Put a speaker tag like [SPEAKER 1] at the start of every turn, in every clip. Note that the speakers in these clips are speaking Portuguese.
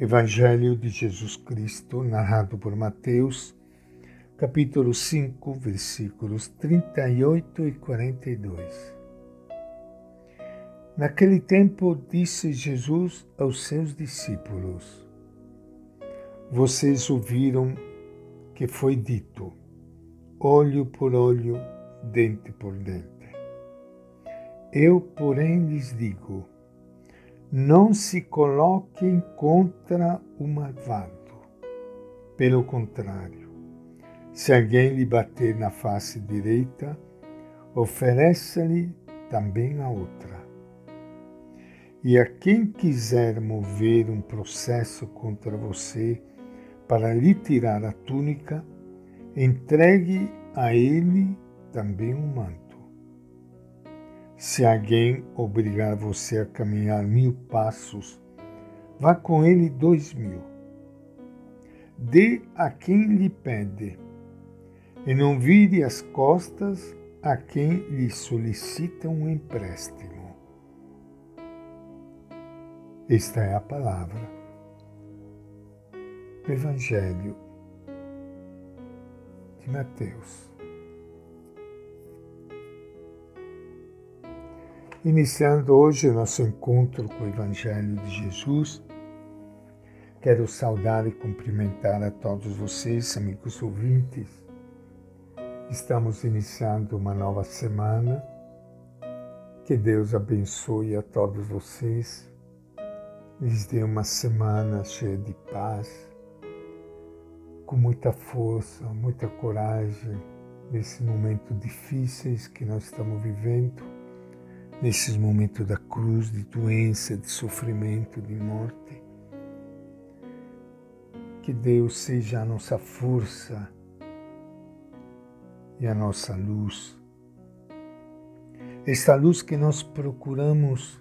[SPEAKER 1] Evangelho de Jesus Cristo, narrado por Mateus, capítulo 5, versículos 38 e 42. Naquele tempo disse Jesus aos seus discípulos: Vocês ouviram que foi dito: olho por olho, dente por dente. Eu, porém, lhes digo: não se coloquem contra o malvado. Pelo contrário, se alguém lhe bater na face direita, ofereça-lhe também a outra. E a quem quiser mover um processo contra você para lhe tirar a túnica, entregue a ele também um manto. Se alguém obrigar você a caminhar mil passos, vá com ele dois mil. Dê a quem lhe pede, e não vire as costas a quem lhe solicita um empréstimo. Esta é a palavra do Evangelho de Mateus. Iniciando hoje o nosso encontro com o Evangelho de Jesus, quero saudar e cumprimentar a todos vocês, amigos ouvintes. Estamos iniciando uma nova semana. Que Deus abençoe a todos vocês, lhes dê uma semana cheia de paz, com muita força, muita coragem nesse momento difíceis que nós estamos vivendo nesses momentos da cruz, de doença, de sofrimento, de morte. Que Deus seja a nossa força e a nossa luz. Esta luz que nós procuramos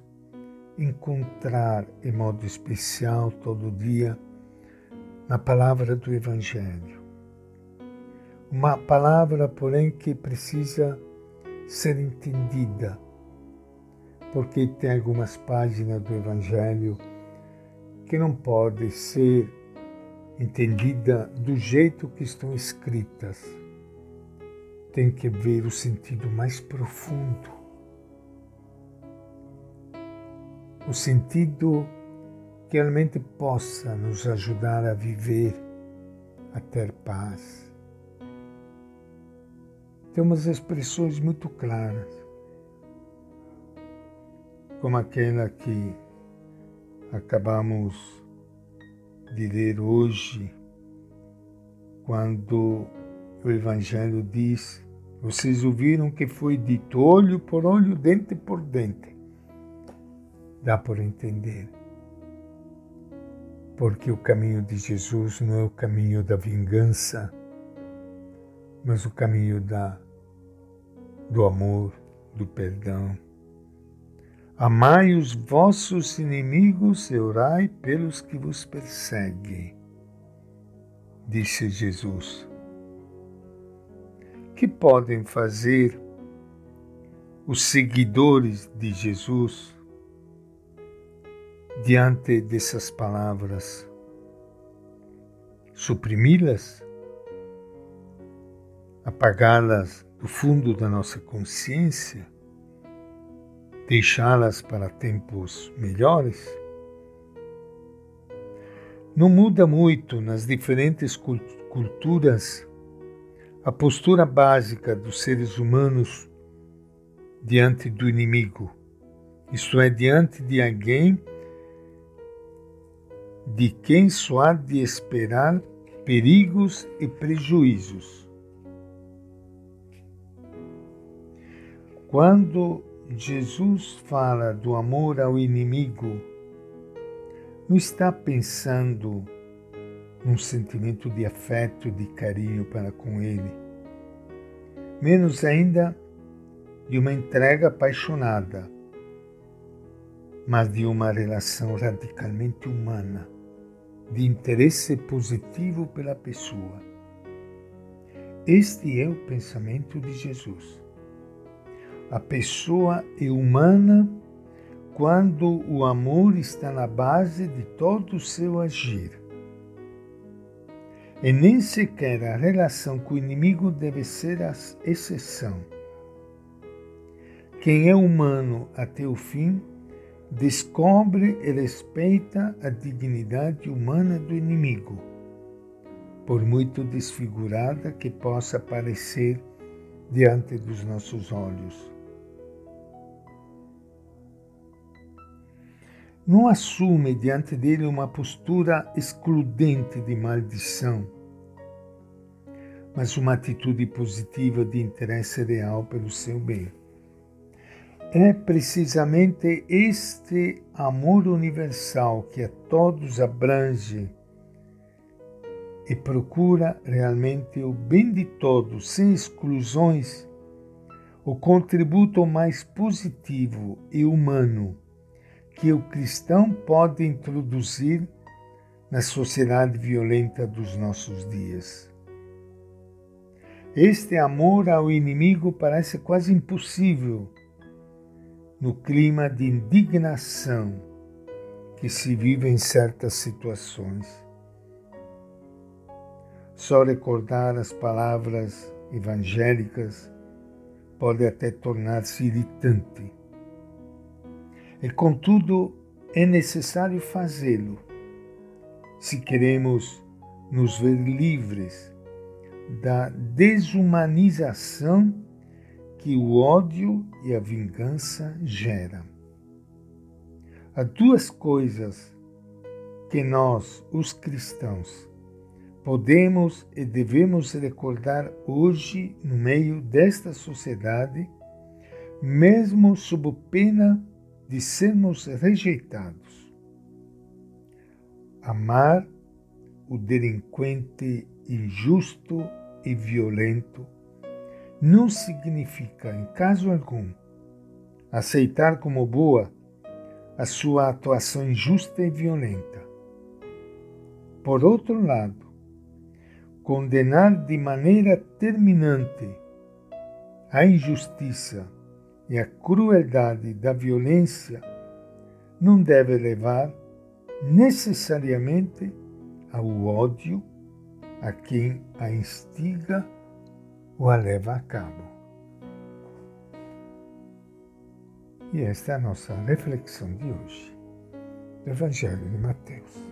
[SPEAKER 1] encontrar em modo especial todo dia na palavra do Evangelho. Uma palavra, porém, que precisa ser entendida porque tem algumas páginas do Evangelho que não podem ser entendida do jeito que estão escritas. Tem que ver o sentido mais profundo. O sentido que realmente possa nos ajudar a viver, a ter paz. Tem umas expressões muito claras como aquela que acabamos de ler hoje, quando o Evangelho diz: Vocês ouviram que foi dito olho por olho, dente por dente. Dá por entender. Porque o caminho de Jesus não é o caminho da vingança, mas o caminho da, do amor, do perdão Amai os vossos inimigos e orai pelos que vos perseguem, disse Jesus. Que podem fazer os seguidores de Jesus diante dessas palavras? Suprimi-las? Apagá-las do fundo da nossa consciência? Deixá-las para tempos melhores? Não muda muito nas diferentes culturas a postura básica dos seres humanos diante do inimigo, isto é, diante de alguém de quem só há de esperar perigos e prejuízos. Quando Jesus fala do amor ao inimigo, não está pensando num sentimento de afeto, de carinho para com ele, menos ainda de uma entrega apaixonada, mas de uma relação radicalmente humana, de interesse positivo pela pessoa. Este é o pensamento de Jesus. A pessoa é humana quando o amor está na base de todo o seu agir. E nem sequer a relação com o inimigo deve ser a exceção. Quem é humano até o fim descobre e respeita a dignidade humana do inimigo, por muito desfigurada que possa parecer diante dos nossos olhos. Não assume diante dele uma postura excludente de maldição, mas uma atitude positiva de interesse real pelo seu bem. É precisamente este amor universal que a todos abrange e procura realmente o bem de todos, sem exclusões, o contributo mais positivo e humano que o cristão pode introduzir na sociedade violenta dos nossos dias. Este amor ao inimigo parece quase impossível no clima de indignação que se vive em certas situações. Só recordar as palavras evangélicas pode até tornar-se irritante. E contudo, é necessário fazê-lo se queremos nos ver livres da desumanização que o ódio e a vingança geram. Há duas coisas que nós, os cristãos, podemos e devemos recordar hoje no meio desta sociedade, mesmo sob pena de sermos rejeitados. Amar o delinquente injusto e violento não significa, em caso algum, aceitar como boa a sua atuação injusta e violenta. Por outro lado, condenar de maneira terminante a injustiça e a crueldade da violência não deve levar necessariamente ao ódio a quem a instiga o a leva a cabo. E esta é a nossa reflexão de hoje do Evangelho de Mateus.